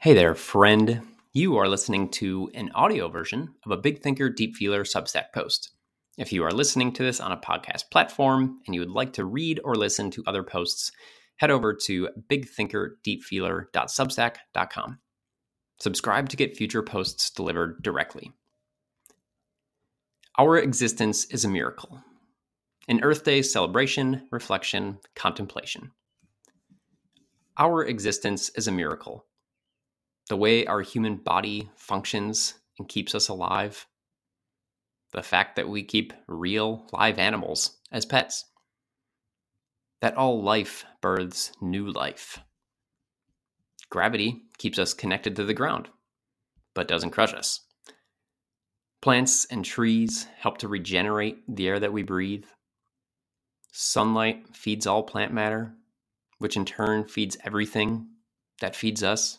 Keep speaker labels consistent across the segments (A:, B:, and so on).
A: Hey there, friend. You are listening to an audio version of a Big Thinker Deep Feeler Substack post. If you are listening to this on a podcast platform and you would like to read or listen to other posts, head over to bigthinkerdeepfeeler.substack.com. Subscribe to get future posts delivered directly. Our existence is a miracle. An Earth Day celebration, reflection, contemplation. Our existence is a miracle the way our human body functions and keeps us alive, the fact that we keep real live animals as pets, that all life births new life. Gravity keeps us connected to the ground, but doesn't crush us. Plants and trees help to regenerate the air that we breathe. Sunlight feeds all plant matter, which in turn feeds everything that feeds us.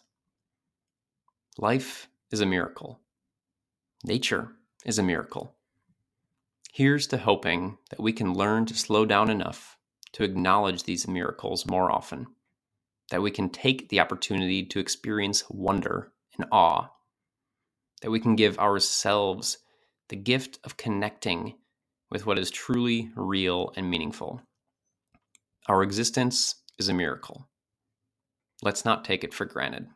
A: Life is a miracle. Nature is a miracle. Here's to hoping that we can learn to slow down enough to acknowledge these miracles more often, that we can take the opportunity to experience wonder and awe, that we can give ourselves the gift of connecting with what is truly real and meaningful. Our existence is a miracle. Let's not take it for granted.